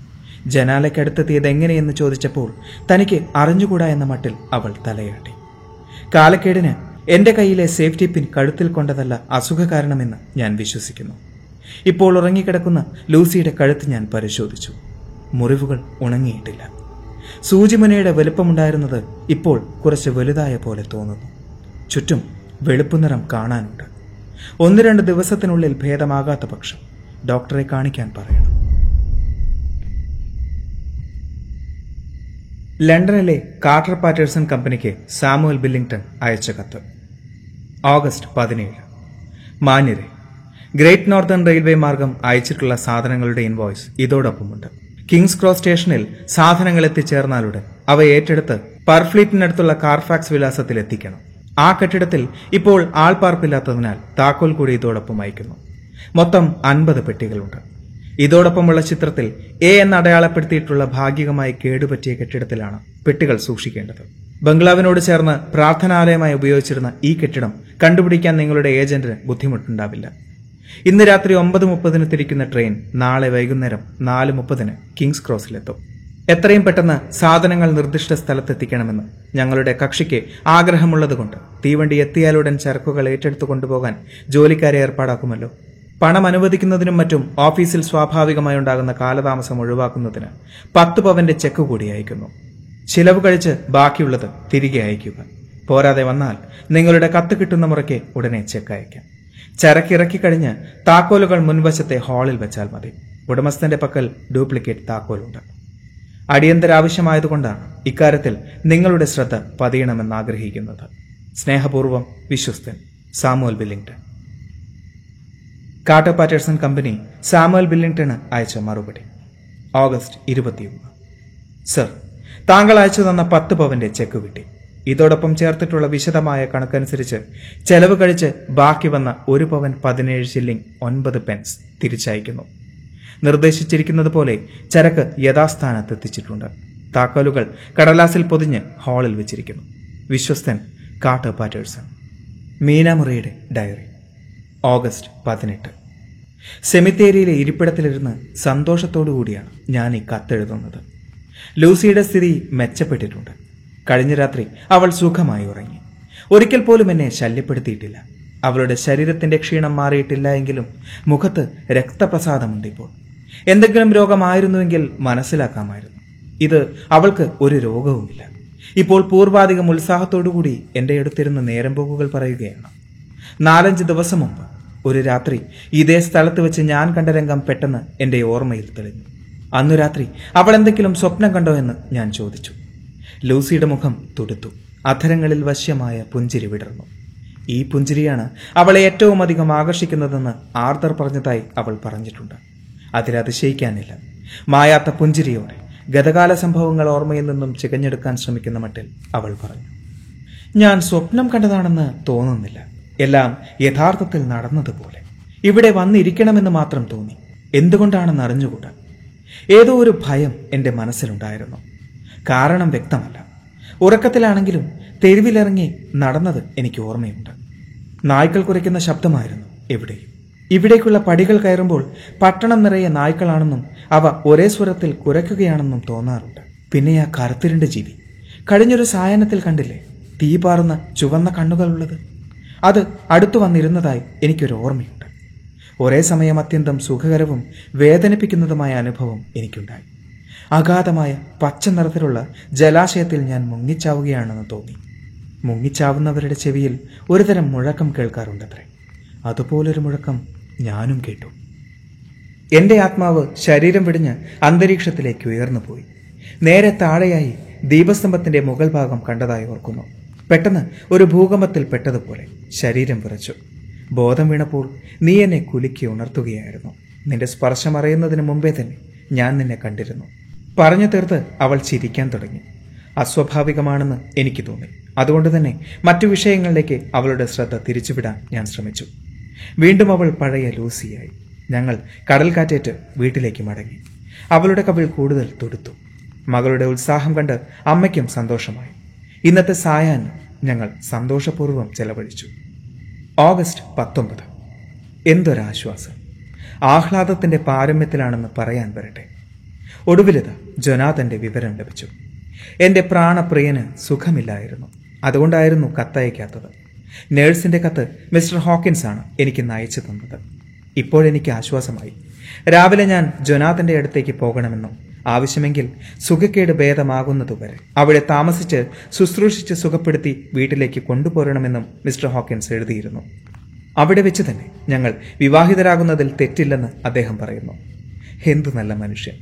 Speaker 1: ജനാലയ്ക്കടുത്തെത്തിയത് എങ്ങനെയെന്ന് ചോദിച്ചപ്പോൾ തനിക്ക് അറിഞ്ഞുകൂടാ എന്ന മട്ടിൽ അവൾ തലയാട്ടി. കാലക്കേടിന് എന്റെ കയ്യിലെ സേഫ്റ്റി പിൻ കഴുത്തിൽ കൊണ്ടതല്ല അസുഖ കാരണമെന്ന് ഞാൻ വിശ്വസിക്കുന്നു. ഇപ്പോൾ ഉറങ്ങിക്കിടക്കുന്ന ലൂസിയുടെ കഴുത്ത് ഞാൻ പരിശോധിച്ചു. മുറിവുകൾ ഉണങ്ങിയിട്ടില്ല. സൂചിമുനയുടെ വലുപ്പമുണ്ടായിരുന്നത് ഇപ്പോൾ കുറച്ച് വലുതായ പോലെ തോന്നുന്നു. ചുറ്റും വെളുപ്പ് നിറം കാണാനുണ്ട്. ഒന്ന് രണ്ട് ദിവസത്തിനുള്ളിൽ ഭേദമാകാത്ത പക്ഷം ഡോക്ടറെ കാണിക്കാൻ പറയണം. ലണ്ടനിലെ കാർട്ടർ പാറ്റേഴ്സൺ കമ്പനിക്ക് സാമുവൽ ബില്ലിംഗ്ടൺ അയച്ച കത്ത്. ഓഗസ്റ്റ് പതിനേഴ്. മാന്യരെ. ഗ്രേറ്റ് നോർത്തേൺ റെയിൽവേ മാർഗം അയച്ചിട്ടുള്ള സാധനങ്ങളുടെ ഇൻവോയ്സ് ഇതോടൊപ്പമുണ്ട്. കിങ്സ് ക്രോസ് സ്റ്റേഷനിൽ സാധനങ്ങൾ എത്തിച്ചേർന്നാലുടൻ അവ ഏറ്റെടുത്ത് പർഫ്ലീറ്റിനടുത്തുള്ള കാർഫാക്സ് വിലാസത്തിൽ എത്തിക്കണം. ആ കെട്ടിടത്തിൽ ഇപ്പോൾ ആൾപാർപ്പില്ലാത്തതിനാൽ താക്കോൽ കൂടി ഇതോടൊപ്പം അയക്കുന്നു. മൊത്തം അൻപത് പെട്ടികളുണ്ട്. ഇതോടൊപ്പമുള്ള ചിത്രത്തിൽ എ എന്ന് അടയാളപ്പെടുത്തിയിട്ടുള്ള ഭാഗികമായി കേടുപറ്റിയ കെട്ടിടത്തിലാണ് പെട്ടികൾ സൂക്ഷിക്കേണ്ടത്. ബംഗ്ലാവിനോട് ചേർന്ന് പ്രാർത്ഥനാലയമായി ഉപയോഗിച്ചിരുന്ന ഈ കെട്ടിടം കണ്ടുപിടിക്കാൻ നിങ്ങളുടെ ഏജന്റിന് ബുദ്ധിമുട്ടുണ്ടാവില്ല. ഇന്ന് രാത്രി ഒമ്പത് മുപ്പതിന് തിരിക്കുന്ന ട്രെയിൻ നാളെ വൈകുന്നേരം നാല് മുപ്പതിന് കിങ്സ് ക്രോസിലെത്തും. എത്രയും പെട്ടെന്ന് സാധനങ്ങൾ നിർദ്ദിഷ്ട സ്ഥലത്തെത്തിക്കണമെന്ന് ഞങ്ങളുടെ കക്ഷിക്ക് ആഗ്രഹമുള്ളതുകൊണ്ട് തീവണ്ടി എത്തിയാലുടൻ ചരക്കുകൾ ഏറ്റെടുത്തു കൊണ്ടുപോകാൻ ജോലിക്കാരെ ഏർപ്പാടാക്കുമല്ലോ. പണം അനുവദിക്കുന്നതിനും മറ്റും ഓഫീസിൽ സ്വാഭാവികമായി ഉണ്ടാകുന്ന കാലതാമസം ഒഴിവാക്കുന്നതിന് പത്ത് പവന്റെ ചെക്ക് കൂടി അയക്കുന്നു. ചിലവ് കഴിച്ച് ബാക്കിയുള്ളത് തിരികെ അയക്കുക പോരാതെ വന്നാൽ നിങ്ങളുടെ കത്ത് കിട്ടുന്ന മുറയ്ക്ക് ഉടനെ ചെക്ക് അയക്കാം ചരക്കിറക്കി കഴിഞ്ഞ് താക്കോലുകൾ മുൻവശത്തെ ഹാളിൽ വെച്ചാൽ മതി. ഉടമസ്ഥന്റെ പക്കൽ ഡ്യൂപ്ലിക്കേറ്റ് താക്കോലുണ്ട്. അടിയന്തര ആവശ്യമായതുകൊണ്ടാണ് ഇക്കാര്യത്തിൽ നിങ്ങളുടെ ശ്രദ്ധ പതിയണമെന്ന് ആഗ്രഹിക്കുന്നത് സ്നേഹപൂർവം വിശ്വസ്തൻ Samuel Billington Carter Paterson company Samuel ബില്ലിംഗ്ടണ് അയച്ച മറുപടി. ഓഗസ്റ്റ് ഇരുപത്തിയൊന്ന്. സർ താങ്കൾ അയച്ചു തന്ന പത്ത് പവന്റെ ചെക്ക് കിട്ടി. ഇതോടൊപ്പം ചേർത്തിട്ടുള്ള വിശദമായ കണക്കനുസരിച്ച് ചെലവ് കഴിച്ച് ബാക്കി വന്ന ഒരു പവൻ പതിനേഴ് ഷില്ലിംഗ് ഒൻപത് പെൻസ് തിരിച്ചയക്കുന്നു. നിർദ്ദേശിച്ചിരിക്കുന്നത് പോലെ ചരക്ക് യഥാസ്ഥാനത്ത് എത്തിച്ചിട്ടുണ്ട്. താക്കോലുകൾ കടലാസിൽ പൊതിഞ്ഞ് ഹാളിൽ വെച്ചിരിക്കുന്നു. വിശ്വസ്തൻ കാട്ട് പാറ്റേഴ്സൺ മീനാമുറയുടെ ഡയറി ഓഗസ്റ്റ് പതിനെട്ട്. സെമിത്തേരിയിലെ ഇരിപ്പിടത്തിലിരുന്ന് സന്തോഷത്തോടു കൂടിയാണ് ഞാൻ ഈ കത്തെഴുതുന്നത്. ലൂസിയുടെ സ്ഥിതി മെച്ചപ്പെട്ടിട്ടുണ്ട്. കഴിഞ്ഞ രാത്രി അവൾ സുഖമായി ഉറങ്ങി. ഒരിക്കൽ പോലും എന്നെ ശല്യപ്പെടുത്തിയിട്ടില്ല. അവളുടെ ശരീരത്തിന്റെ ക്ഷീണം മാറിയിട്ടില്ല എങ്കിലും മുഖത്ത് രക്തപ്രസാദമുണ്ട് ഇപ്പോൾ. എന്തെങ്കിലും രോഗമായിരുന്നുവെങ്കിൽ മനസ്സിലാക്കാമായിരുന്നു. ഇത് അവൾക്ക് ഒരു രോഗവുമില്ല. ഇപ്പോൾ പൂർവാധികം ഉത്സാഹത്തോടുകൂടി എന്റെ അടുത്തിരുന്ന് നേരം പോക്കുകൾ പറയുകയാണ്. നാലഞ്ച് ദിവസം മുമ്പ് ഒരു രാത്രി ഇതേ സ്ഥലത്ത് വെച്ച് ഞാൻ കണ്ട രംഗം പെട്ടെന്ന് എന്റെ ഓർമ്മയിൽ തെളിഞ്ഞു. അന്നു രാത്രി അവൾ എന്തെങ്കിലും സ്വപ്നം കണ്ടോ എന്ന് ഞാൻ ചോദിച്ചു. ലൂസിയുടെ മുഖം തുടുത്തു. അധരങ്ങളിൽ വശ്യമായ പുഞ്ചിരി വിടർന്നു. ഈ പുഞ്ചിരിയാണ് അവളെ ഏറ്റവും അധികം ആകർഷിക്കുന്നതെന്ന് ആർദർ പറഞ്ഞതായി അവൾ പറഞ്ഞിട്ടുണ്ട്. അതിലതിശയിക്കാനില്ല മായാത്ത പുഞ്ചിരിയോടെ ഗതകാല സംഭവങ്ങൾ ഓർമ്മയിൽ നിന്നും ചികഞ്ഞെടുക്കാൻ ശ്രമിക്കുന്ന മട്ടിൽ അവൾ പറഞ്ഞു. ഞാൻ സ്വപ്നം കണ്ടതാണെന്ന് തോന്നുന്നില്ല. എല്ലാം യഥാർത്ഥത്തിൽ നടന്നതുപോലെ. ഇവിടെ വന്നിരിക്കണമെന്ന് മാത്രം തോന്നി. എന്തുകൊണ്ടാണെന്ന് അറിഞ്ഞുകൂടാ? ഏതോ ഒരു ഭയം എന്റെ മനസ്സിലുണ്ടായിരുന്നു. കാരണം വ്യക്തമല്ല. ഉറക്കത്തിലാണെങ്കിലും തെരുവിലിറങ്ങി നടന്നത് എനിക്ക് ഓർമ്മയുണ്ട്. നായ്ക്കൾ കുരയ്ക്കുന്ന ശബ്ദമായിരുന്നു എവിടെയും. ഇവിടേക്കുള്ള പടികൾ കയറുമ്പോൾ പട്ടണം നിറയെ നായ്ക്കളാണെന്നും അവ ഒരേ സ്വരത്തിൽ കുരയ്ക്കുകയാണെന്നും തോന്നാറുണ്ട്. പിന്നെ ആ കറുത്തിരണ്ട ജീവി. കഴിഞ്ഞൊരു സായനത്തിൽ കണ്ടില്ലേ? തീ പാറുന്ന ചുവന്ന കണ്ണുകളുള്ളത്? അത് അടുത്തു വന്നിരുന്നതായി എനിക്കൊരു ഓർമ്മയുണ്ട്. ഒരേ സമയം അത്യന്തം സുഖകരവും വേദനിപ്പിക്കുന്നതുമായ അനുഭവം എനിക്കുണ്ടായി. അഗാധമായ പച്ച നിറത്തിലുള്ള ജലാശയത്തിൽ ഞാൻ മുങ്ങിച്ചാവുകയാണെന്ന് തോന്നി. മുങ്ങിച്ചാവുന്നവരുടെ ചെവിയിൽ ഒരുതരം മുഴക്കം കേൾക്കാറുണ്ടത്രേ. അതുപോലൊരു മുഴക്കം ഞാനും കേട്ടു. എന്റെ ആത്മാവ് ശരീരം വിടിഞ്ഞ് അന്തരീക്ഷത്തിലേക്ക് ഉയർന്നു പോയി നേരെ താഴെയായി ദീപസ്തംഭത്തിന്റെ മുകൾ ഭാഗം കണ്ടതായി ഓർക്കുന്നു. പെട്ടെന്ന് ഒരു ഭൂകമ്പത്തിൽ പെട്ടതുപോലെ ശരീരം വിറച്ചു. ബോധം വീണപ്പോൾ നീ എന്നെ കുലുക്കി ഉണർത്തുകയായിരുന്നു. നിന്റെ സ്പർശം അറിയുന്നതിന് മുമ്പേ തന്നെ ഞാൻ നിന്നെ കണ്ടിരുന്നു. പറഞ്ഞു തീർത്ത് അവൾ ചിരിക്കാൻ തുടങ്ങി. അസ്വാഭാവികമാണെന്ന് എനിക്ക് തോന്നി. അതുകൊണ്ട് തന്നെ മറ്റു വിഷയങ്ങളിലേക്ക് അവളുടെ ശ്രദ്ധ തിരിച്ചുവിടാൻ ഞാൻ ശ്രമിച്ചു. വീണ്ടും അവൾ പഴയ ലൂസിയായി. ഞങ്ങൾ കടൽ കാറ്റേറ്റ് വീട്ടിലേക്ക് മടങ്ങി. അവളുടെ കവിൾ കൂടുതൽ തൊടുത്തു. മകളുടെ ഉത്സാഹം കണ്ട് അമ്മയ്ക്കും സന്തോഷമായി. ഇന്നത്തെ സായാഹ്നം ഞങ്ങൾ സന്തോഷപൂർവം ചെലവഴിച്ചു. ഓഗസ്റ്റ് പത്തൊമ്പത്. എന്തൊരാശ്വാസം. ആഹ്ലാദത്തിന്റെ പാരമ്യത്തിലാണെന്ന് പറയാൻ വരട്ടെ. ഒടുവിലിത് ജൊനാഥന്റെ വിവരം ലഭിച്ചു. എന്റെ പ്രാണപ്രിയന് സുഖമില്ലായിരുന്നു. അതുകൊണ്ടായിരുന്നു കത്തയക്കാത്തത് നേഴ്സിന്റെ കത്ത് മിസ്റ്റർ ഹോക്കിൻസ് ആണ് എനിക്ക് നയിച്ചു തന്നത്. ഇപ്പോഴെനിക്ക് ആശ്വാസമായി. രാവിലെ ഞാൻ ജൊനാഥന്റെ അടുത്തേക്ക് പോകണമെന്നും ആവശ്യമെങ്കിൽ സുഖക്കേട് ഭേദമാകുന്നതുവരെ അവിടെ താമസിച്ച് ശുശ്രൂഷിച്ച് സുഖപ്പെടുത്തി വീട്ടിലേക്ക് കൊണ്ടുപോരണമെന്നും മിസ്റ്റർ ഹോക്കിൻസ് എഴുതിയിരുന്നു. അവിടെ വെച്ച് തന്നെ ഞങ്ങൾ വിവാഹിതരാകുന്നതിൽ തെറ്റില്ലെന്ന് അദ്ദേഹം പറയുന്നു. എന്തു നല്ല മനുഷ്യൻ.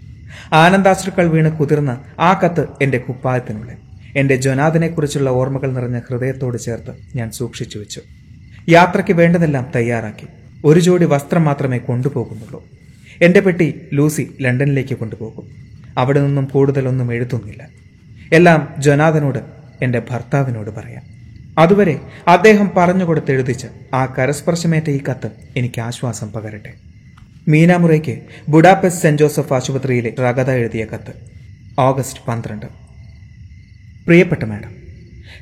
Speaker 1: ആനന്ദാശ്രുക്കൾ വീണ് കുതിർന്ന ആ കത്ത് എന്റെ കുപ്പായത്തിനുള്ളിൽ. എന്റെ ജൊനാഥിനെക്കുറിച്ചുള്ള ഓർമ്മകൾ നിറഞ്ഞ ഹൃദയത്തോട് ചേർത്ത് ഞാൻ സൂക്ഷിച്ചു വെച്ചു. യാത്രയ്ക്ക് വേണ്ടതെല്ലാം തയ്യാറാക്കി. ഒരു ജോഡി വസ്ത്രം മാത്രമേ കൊണ്ടുപോകുന്നുള്ളൂ. എന്റെ പെട്ടി ലൂസി ലണ്ടനിലേക്ക് കൊണ്ടുപോകും. അവിടെ നിന്നും കൂടുതലൊന്നും എഴുതുന്നില്ല. എല്ലാം ജൊനാഥനോട് എന്റെ ഭർത്താവിനോട് പറയാം. അതുവരെ അദ്ദേഹം പറഞ്ഞു കൊടുത്തെഴുതിച്ച് ആ കരസ്പർശമേറ്റ ഈ കത്ത് എനിക്ക് ആശ്വാസം പകരട്ടെ. മീനാമുറയ്ക്ക് ബുഡാപെസ്റ്റ് സെന്റ് ജോസഫ് ആശുപത്രിയിലെ റഗത എഴുതിയ കത്ത്. ഓഗസ്റ്റ് പന്ത്രണ്ട്. പ്രിയപ്പെട്ട മാഡം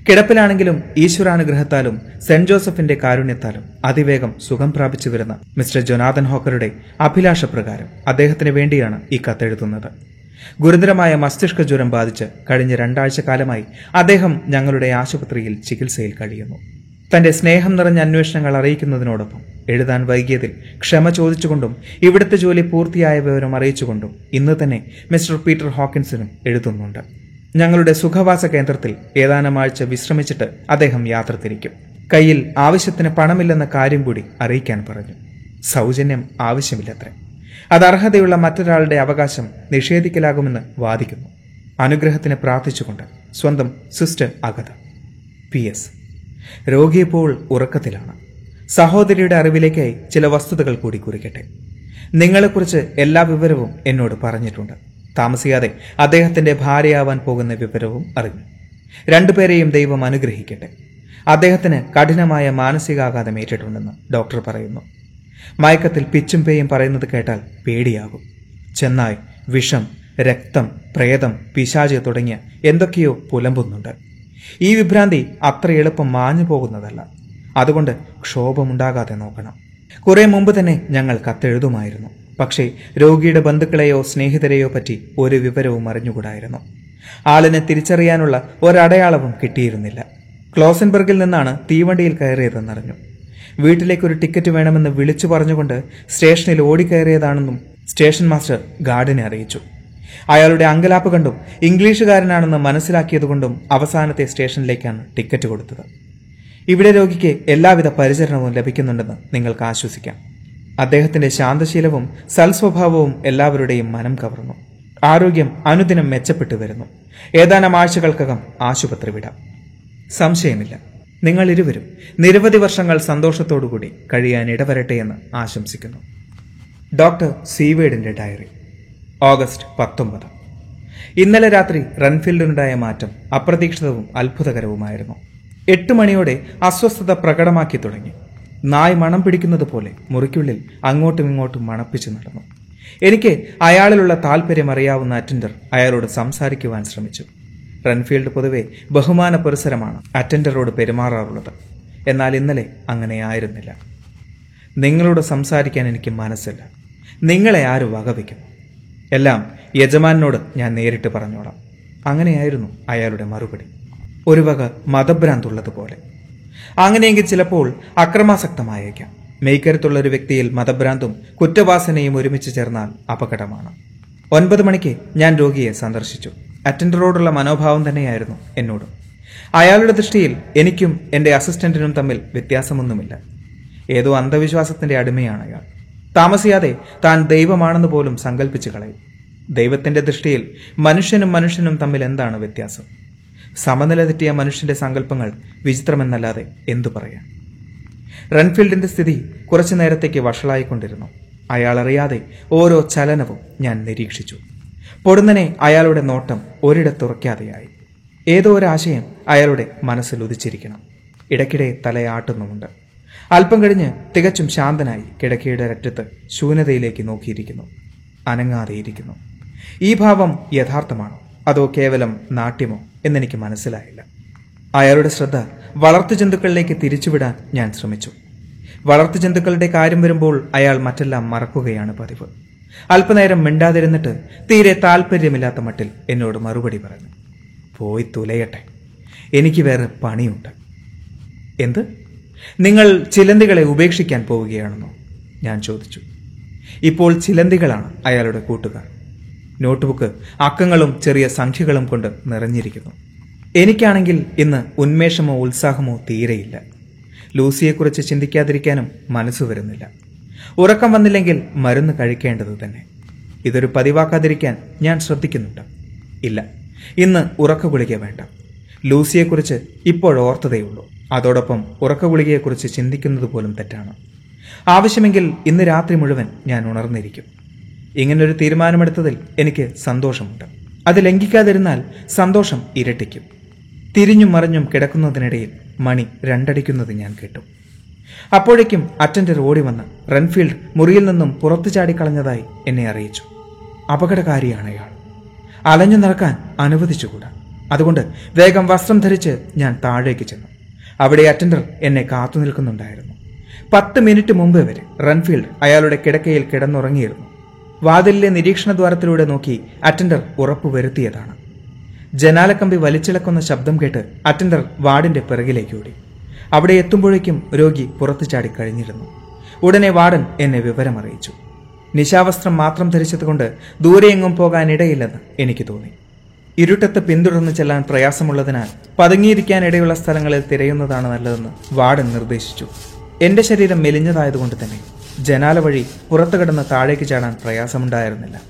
Speaker 1: കിടപ്പിലാണെങ്കിലും ഈശ്വരാനുഗ്രഹത്താലും സെന്റ് ജോസഫിന്റെ കാരുണ്യത്താലും അതിവേഗം സുഖം പ്രാപിച്ചു വരുന്ന മിസ്റ്റർ ജൊനാഥൻ ഹോക്കറുടെ അഭിലാഷപ്രകാരം അദ്ദേഹത്തിന് വേണ്ടിയാണ് ഈ കത്തെഴുതുന്നത് ഗുരുതരമായ മസ്തിഷ്ക ജ്വരം ബാധിച്ച് കഴിഞ്ഞ രണ്ടാഴ്ച കാലമായി അദ്ദേഹം ഞങ്ങളുടെ ആശുപത്രിയിൽ ചികിത്സയിൽ കഴിയുന്നു. തന്റെ സ്നേഹം നിറഞ്ഞ അന്വേഷണങ്ങൾ അറിയിക്കുന്നതിനോടൊപ്പം എഴുതാൻ വൈകിയതിൽ ക്ഷമ ചോദിച്ചുകൊണ്ടും ഇവിടുത്തെ ജോലി പൂർത്തിയായ വിവരം അറിയിച്ചുകൊണ്ടും ഇന്ന് തന്നെ മിസ്റ്റർ പീറ്റർ ഹോക്കിൻസിനും എഴുതുന്നുണ്ട്. ഞങ്ങളുടെ സുഖവാസ കേന്ദ്രത്തിൽ ഏതാനും ആഴ്ച വിശ്രമിച്ചിട്ട് അദ്ദേഹം യാത്ര തിരിക്കും. കയ്യിൽ ആവശ്യത്തിന് പണമില്ലെന്ന കാര്യം കൂടി അറിയിക്കാൻ പറഞ്ഞു. സൗജന്യം ആവശ്യമില്ലത്രേ. അത് അർഹതയുള്ള മറ്റൊരാളുടെ അവകാശം നിഷേധിക്കലാകുമെന്ന് വാദിക്കുന്നു. അനുഗ്രഹത്തിന് പ്രാർത്ഥിച്ചുകൊണ്ട് സ്വന്തം സിസ്റ്റർ അഗത. പി. എസ്. രോഗിയിപ്പോൾ ഉറക്കത്തിലാണ്. സഹോദരിയുടെ അറിവിലേക്കായി ചില വസ്തുതകൾ കൂടി കുറിക്കട്ടെ. നിങ്ങളെക്കുറിച്ച് എല്ലാ വിവരവും എന്നോട് പറഞ്ഞിട്ടുണ്ട്. താമസിയാതെ അദ്ദേഹത്തിന്റെ ഭാര്യയാവാൻ പോകുന്ന വിവരവും അറിഞ്ഞു. രണ്ടുപേരെയും ദൈവം അനുഗ്രഹിക്കട്ടെ. അദ്ദേഹത്തിന് കഠിനമായ മാനസികാഘാതം ഏറ്റിട്ടുണ്ടെന്ന് ഡോക്ടർ പറയുന്നു. മയക്കത്തിൽ പിച്ചും പേയും പറയുന്നത് കേട്ടാൽ പേടിയാകും. ചെന്നായ് വിഷം രക്തം പ്രേതം പിശാച് തുടങ്ങിയ എന്തൊക്കെയോ പുലമ്പുന്നുണ്ട്. ഈ വിഭ്രാന്തി അത്ര എളുപ്പം മാഞ്ഞു പോകുന്നതല്ല. അതുകൊണ്ട് ക്ഷോഭമുണ്ടാകാതെ നോക്കണം. കുറെ മുമ്പ് തന്നെ ഞങ്ങൾ കത്തെഴുതുമായിരുന്നു. പക്ഷേ രോഗിയുടെ ബന്ധുക്കളെയോ സ്നേഹിതരെയോ പറ്റി ഒരു വിവരവും അറിഞ്ഞുകൂടായിരുന്നു. ആളിനെ തിരിച്ചറിയാനുള്ള ഒരടയാളവും കിട്ടിയിരുന്നില്ല. ക്ലോസൻബർഗിൽ നിന്നാണ് തീവണ്ടിയിൽ കയറിയതെന്നറിഞ്ഞു. വീട്ടിലേക്ക് ഒരു ടിക്കറ്റ് വേണമെന്ന് വിളിച്ചു പറഞ്ഞുകൊണ്ട് സ്റ്റേഷനിൽ ഓടിക്കയറിയതാണെന്നും സ്റ്റേഷൻ മാസ്റ്റർ ഗാർഡിനെ അറിയിച്ചു. അയാളുടെ അങ്കലാപ്പ് കണ്ടും ഇംഗ്ലീഷുകാരനാണെന്ന് മനസ്സിലാക്കിയതുകൊണ്ടും അവസാനത്തെ സ്റ്റേഷനിലേക്കാണ് ടിക്കറ്റ് കൊടുത്തത്. ഇവിടെ രോഗിക്ക് എല്ലാവിധ പരിചരണവും ലഭിക്കുന്നുണ്ടെന്ന് നിങ്ങൾക്ക് ആശ്വസിക്കാം. അദ്ദേഹത്തിന്റെ ശാന്തശീലവും സൽസ്വഭാവവും എല്ലാവരുടെയും മനം കവർന്നു. ആരോഗ്യം അനുദിനം മെച്ചപ്പെട്ടു വരുന്നു. ഏതാനും ആഴ്ചകൾക്കകം ആശുപത്രി വിടാം. സംശയമില്ല. നിങ്ങൾ ഇരുവരും നിരവധി വർഷങ്ങൾ സന്തോഷത്തോടുകൂടി കഴിയാൻ ഇടവരട്ടെ എന്ന് ആശംസിക്കുന്നു. Doctor സീവേഡിന്റെ diary. ഓഗസ്റ്റ് പത്തൊമ്പത്. ഇന്നലെ രാത്രി റൺഫീൽഡിനുണ്ടായ മാറ്റം അപ്രതീക്ഷിതവും അത്ഭുതകരവുമായിരുന്നു. എട്ട് മണിയോടെ അസ്വസ്ഥത പ്രകടമാക്കി തുടങ്ങി. നായ് മണം പിടിക്കുന്നത് പോലെ മുറിക്കുള്ളിൽ അങ്ങോട്ടും ഇങ്ങോട്ടും മണപ്പിച്ചു നടന്നു. എനിക്ക് അയാളിലുള്ള താല്പര്യം അറിയാവുന്ന അറ്റൻഡർ അയാളോട് സംസാരിക്കുവാൻ ശ്രമിച്ചു. റൺഫീൽഡ് പൊതുവെ ബഹുമാന പുരസരമാണ് അറ്റൻഡറോട് പെരുമാറാറുള്ളത്. എന്നാൽ ഇന്നലെ അങ്ങനെ ആയിരുന്നില്ല. നിങ്ങളോട് സംസാരിക്കാൻ എനിക്ക് മനസ്സില്ല. നിങ്ങളെ ആര് വകവയ്ക്കും എല്ലാം യജമാനോട് ഞാൻ നേരിട്ട് പറഞ്ഞോളാം. അങ്ങനെയായിരുന്നു അയാളുടെ മറുപടി. ഒരു വക മതഭ്രാന്തുള്ളതുപോലെ. അങ്ങനെയെങ്കിൽ ചിലപ്പോൾ അക്രമാസക്തമായേക്കാം. മെയ്ക്കരുത്തുള്ള ഒരു വ്യക്തിയിൽ മതഭ്രാന്തും കുറ്റവാസനയും ഒരുമിച്ച് ചേർന്നാൽ അപകടമാണ്. ഒൻപത് മണിക്ക് ഞാൻ രോഗിയെ സന്ദർശിച്ചു. അറ്റൻഡറോടുള്ള മനോഭാവം തന്നെയായിരുന്നു എന്നോടും. അയാളുടെ ദൃഷ്ടിയിൽ എനിക്കും എന്റെ അസിസ്റ്റന്റിനും തമ്മിൽ വ്യത്യാസമൊന്നുമില്ല. ഏതോ അന്ധവിശ്വാസത്തിന്റെ അടിമയാണ് അയാൾ. താമസിയാതെ താൻ ദൈവമാണെന്ന് പോലും സങ്കല്പിച്ചു കളയും. ദൈവത്തിന്റെ ദൃഷ്ടിയിൽ മനുഷ്യനും മനുഷ്യനും തമ്മിൽ എന്താണ് വ്യത്യാസം? സമനില തെറ്റിയ മനുഷ്യന്റെ സങ്കല്പങ്ങൾ വിചിത്രമെന്നല്ലാതെ എന്തു പറയാൻ? റൺഫീൽഡിന്റെ സ്ഥിതി കുറച്ചു നേരത്തേക്ക് വഷളായിക്കൊണ്ടിരുന്നു. അയാൾ അറിയാതെ ഓരോ ചലനവും ഞാൻ നിരീക്ഷിച്ചു. പൊടുന്നനെ അയാളുടെ നോട്ടം ഒരിടത്തുറയ്ക്കാതെയായി ഏതോ ഒരാശയം അയാളുടെ മനസ്സിൽ ഉദിച്ചിരിക്കണം. ഇടയ്ക്കിടെ തലയാട്ടുന്നുമുണ്ട്. അല്പം കഴിഞ്ഞ് തികച്ചും ശാന്തനായി കിടക്കയുടെ അറ്റത്ത് ശൂന്യതയിലേക്ക് നോക്കിയിരിക്കുന്നു. അനങ്ങാതെയിരിക്കുന്നു ഈ ഭാവം യഥാർത്ഥമാണോ? അതോ കേവലം നാട്യമോ എന്നെനിക്ക് മനസ്സിലായില്ല. അയാളുടെ ശ്രദ്ധ വളർത്തു ജന്തുക്കളിലേക്ക് തിരിച്ചുവിടാൻ ഞാൻ ശ്രമിച്ചു. വളർത്തു ജന്തുക്കളുടെ കാര്യം വരുമ്പോൾ അയാൾ മറ്റെല്ലാം മറക്കുകയാണ് പതിവ്. അല്പനേരം മിണ്ടാതിരുന്നിട്ട് തീരെ താല്പര്യമില്ലാത്ത മട്ടിൽ എന്നോട് മറുപടി പറഞ്ഞു. പോയി തുലയട്ടെ. എനിക്ക് വേറെ പണിയുണ്ട്. എന്ത്? നിങ്ങൾ ചിലന്തികളെ ഉപേക്ഷിക്കാൻ പോവുകയാണെന്നോ? ഞാൻ ചോദിച്ചു. ഇപ്പോൾ ചിലന്തികളാണ് അയാളുടെ കൂട്ടുകാർ. നോട്ട്ബുക്ക് അക്കങ്ങളും ചെറിയ സംഖ്യകളും കൊണ്ട് നിറഞ്ഞിരിക്കുന്നു. എനിക്കാണെങ്കിൽ ഇന്ന് ഉന്മേഷമോ ഉത്സാഹമോ തീരെയില്ല. ലൂസിയെക്കുറിച്ച് ചിന്തിക്കാതിരിക്കാനും മനസ്സ് വരുന്നില്ല. ഉറക്കം വന്നില്ലെങ്കിൽ മരുന്ന് കഴിക്കേണ്ടത് തന്നെ. ഇതൊരു പതിവാക്കാതിരിക്കാൻ ഞാൻ ശ്രദ്ധിക്കുന്നുണ്ട്. ഇല്ല ഇന്ന് ഉറക്ക ഗുളിക വേണ്ട. ലൂസിയെക്കുറിച്ച് ഇപ്പോഴോർത്തതേയുള്ളൂ അതോടൊപ്പം ഉറക്ക ഗുളികയെക്കുറിച്ച് ചിന്തിക്കുന്നത് പോലും തെറ്റാണ്. ആവശ്യമെങ്കിൽ ഇന്ന് രാത്രി മുഴുവൻ ഞാൻ ഉണർന്നിരിക്കും. ഇങ്ങനൊരു തീരുമാനമെടുത്തതിൽ എനിക്ക് സന്തോഷമുണ്ട്. അത് ലംഘിക്കാതിരുന്നാൽ സന്തോഷം ഇരട്ടിക്കും. തിരിഞ്ഞും മറിഞ്ഞും കിടക്കുന്നതിനിടയിൽ മണി രണ്ടടിക്കുന്നത് ഞാൻ കേട്ടു. അപ്പോഴേക്കും അറ്റൻഡർ ഓടി വന്ന് റൺഫീൽഡ് മുറിയിൽ നിന്നും പുറത്തു ചാടിക്കളഞ്ഞതായി എന്നെ അറിയിച്ചു. അപകടകാരിയാണ് അയാൾ അലഞ്ഞു നടക്കാൻ അനുവദിച്ചുകൂടാ. അതുകൊണ്ട് വേഗം വസ്ത്രം ധരിച്ച് ഞാൻ താഴേക്ക് ചെന്നു. അവിടെ അറ്റൻഡർ എന്നെ കാത്തു നിൽക്കുന്നുണ്ടായിരുന്നു. പത്ത് മിനിറ്റ് മുമ്പ് വരെ റൺഫീൽഡ് അയാളുടെ കിടക്കയിൽ കിടന്നുറങ്ങിയിരുന്നു. വാതിലിലെ നിരീക്ഷണ ദ്വാരത്തിലൂടെ നോക്കി അറ്റൻഡർ ഉറപ്പുവരുത്തിയതാണ് ജനാലക്കമ്പി വലിച്ചിളക്കുന്ന ശബ്ദം കേട്ട് അറ്റൻഡർ വാർഡിന്റെ പിറകിലേക്ക് ഓടി. അവിടെ എത്തുമ്പോഴേക്കും രോഗി പുറത്തു ചാടി കഴിഞ്ഞിരുന്നു. ഉടനെ വാർഡൻ എന്നെ വിവരമറിയിച്ചു. നിശാവസ്ത്രം മാത്രം ധരിച്ചതുകൊണ്ട് ദൂരെയെങ്ങും പോകാനിടയില്ലെന്ന് എനിക്ക് തോന്നി. ഇരുട്ടത്ത് പിന്തുടർന്ന് ചെല്ലാൻ പ്രയാസമുള്ളതിനാൽ പതുങ്ങിയിരിക്കാനിടയുള്ള സ്ഥലങ്ങളിൽ തിരയുന്നതാണ് നല്ലതെന്ന് വാർഡൻ നിർദ്ദേശിച്ചു. എന്റെ ശരീരം മെലിഞ്ഞതായതുകൊണ്ട് തന്നെ ജനാല വഴി പുറത്തു കിടന്ന് താഴേക്ക് ചാടാൻ പ്രയാസമുണ്ടായിരുന്നില്ല.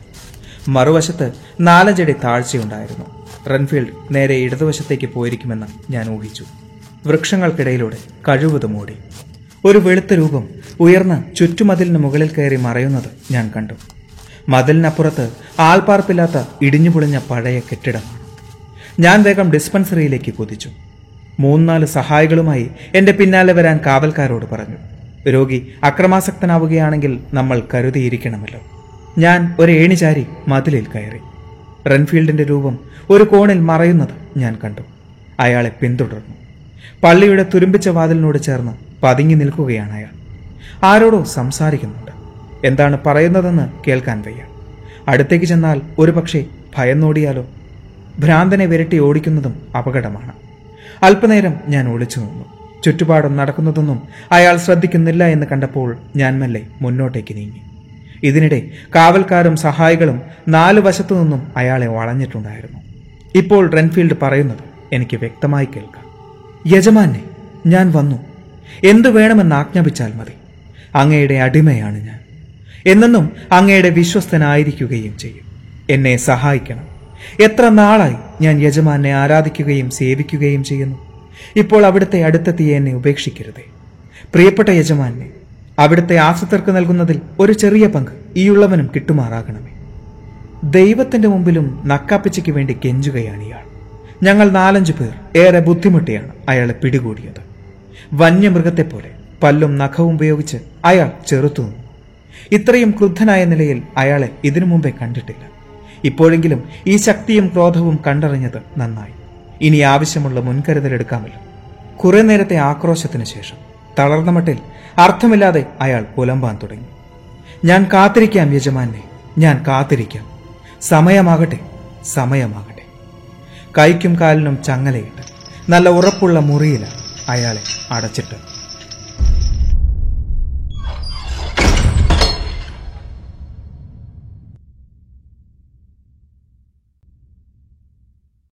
Speaker 1: മറുവശത്ത് നാലഞ്ചടി താഴ്ചയുണ്ടായിരുന്നു. റൺഫീൽഡ് നേരെ ഇടതുവശത്തേക്ക് പോയിരിക്കുമെന്ന് ഞാൻ ഊഹിച്ചു. വൃക്ഷങ്ങൾക്കിടയിലൂടെ കഴിവത് മൂടി. ഒരു വെളുത്ത രൂപം ഉയർന്ന ചുറ്റുമതിലിന് മുകളിൽ കയറി മറയുന്നത് ഞാൻ കണ്ടു. മതിലിനപ്പുറത്ത് ആൾപ്പാർപ്പില്ലാത്ത ഇടിഞ്ഞുപൊളിഞ്ഞ പഴയ കെട്ടിടമാണ് ഞാൻ വേഗം ഡിസ്പെൻസറിയിലേക്ക് കുതിച്ചു. മൂന്നാൽ സഹായികളുമായി എന്റെ പിന്നാലെ വരാൻ കാവൽക്കാരോട് പറഞ്ഞു. രോഗി അക്രമാസക്തനാവുകയാണെങ്കിൽ നമ്മൾ കരുതിയിരിക്കണമല്ലോ. ഞാൻ ഒരു ഏണിചാരി മതിലിൽ കയറി. റൺഫീൽഡിന്റെ രൂപം ഒരു കോണിൽ മറയുന്നത് ഞാൻ കണ്ടു. അയാളെ പിന്തുടർന്നു. പള്ളിയുടെ തുരുമ്പിച്ച വാതിലിനോട് ചേർന്ന് പതുങ്ങി നിൽക്കുകയാണ് അയാൾ. ആരോടോ സംസാരിക്കുന്നുണ്ട്. എന്താണ് പറയുന്നതെന്ന് കേൾക്കാൻ വയ്യ. അടുത്തേക്ക് ചെന്നാൽ ഒരു പക്ഷേ ഭയന്നോടിയാലോ ഭ്രാന്തനെ വിരട്ടി ഓടിക്കുന്നതും അപകടമാണ്. അല്പനേരം ഞാൻ ഒളിച്ചു നിന്നു. ചുറ്റുപാടും നടക്കുന്നതൊന്നും അയാൾ ശ്രദ്ധിക്കുന്നില്ല എന്ന് കണ്ടപ്പോൾ ഞാൻ മെല്ലെ മുന്നോട്ടേക്ക് നീങ്ങി. ഇതിനിടെ കാവൽക്കാരും സഹായികളും നാല് വശത്തു നിന്നും അയാളെ വളഞ്ഞിട്ടുണ്ടായിരുന്നു. ഇപ്പോൾ റെൻഫീൽഡ് പറയുന്നത് എനിക്ക് വ്യക്തമായി കേൾക്കാം. യജമാനെ ഞാൻ വന്നു. എന്തു വേണമെന്ന് ആജ്ഞാപിച്ചാൽ മതി. അങ്ങയുടെ അടിമയാണ് ഞാൻ. എന്നെന്നും അങ്ങയുടെ വിശ്വസ്തനായിരിക്കുകയും ചെയ്യും. എന്നെ സഹായിക്കണം. എത്ര നാളായി ഞാൻ യജമാനെ ആരാധിക്കുകയും സേവിക്കുകയും ചെയ്യുന്നു. ഇപ്പോൾ അവിടുത്തെ അടുത്തെത്തിയ എന്നെ ഉപേക്ഷിക്കരുതേ. പ്രിയപ്പെട്ട യജമാനെ അവിടുത്തെ ആസത്തർക്ക് നൽകുന്നതിൽ ഒരു ചെറിയ പങ്ക് ഈയുള്ളവനും കിട്ടുമാറാകണമേ. ദൈവത്തിന്റെ മുമ്പിലും നക്കാപ്പിച്ചയ്ക്ക് വേണ്ടി കെഞ്ചുകയാണ് ഇയാൾ. ഞങ്ങൾ നാലഞ്ചു പേർ ഏറെ ബുദ്ധിമുട്ടിയാണ് അയാളെ പിടികൂടിയത്. വന്യമൃഗത്തെപ്പോലെ പല്ലും നഖവും ഉപയോഗിച്ച് അയാൾ ചെറുത്തു ഇത്രയും ക്രുദ്ധനായ നിലയിൽ അയാളെ ഇതിനു മുമ്പേ കണ്ടിട്ടില്ല. ഇപ്പോഴെങ്കിലും ഈ ശക്തിയും ക്രോധവും കണ്ടറിഞ്ഞത് നന്നായി. ഇനി ആവശ്യമുള്ള മുൻകരുതലെടുക്കാമല്ലോ കുറെ നേരത്തെ ആക്രോശത്തിന് ശേഷം തളർന്ന മട്ടിൽ അർത്ഥമില്ലാതെ അയാൾ പുലമ്പാൻ തുടങ്ങി. ഞാൻ കാത്തിരിക്കാം യജമാനെ. ഞാൻ കാത്തിരിക്കാം. സമയമാകട്ടെ സമയമാകട്ടെ. കൈക്കും കാലിനും ചങ്ങലയിട്ട് നല്ല ഉറപ്പുള്ള മുറിയിലാണ് അയാളെ അടച്ചിട്ട്.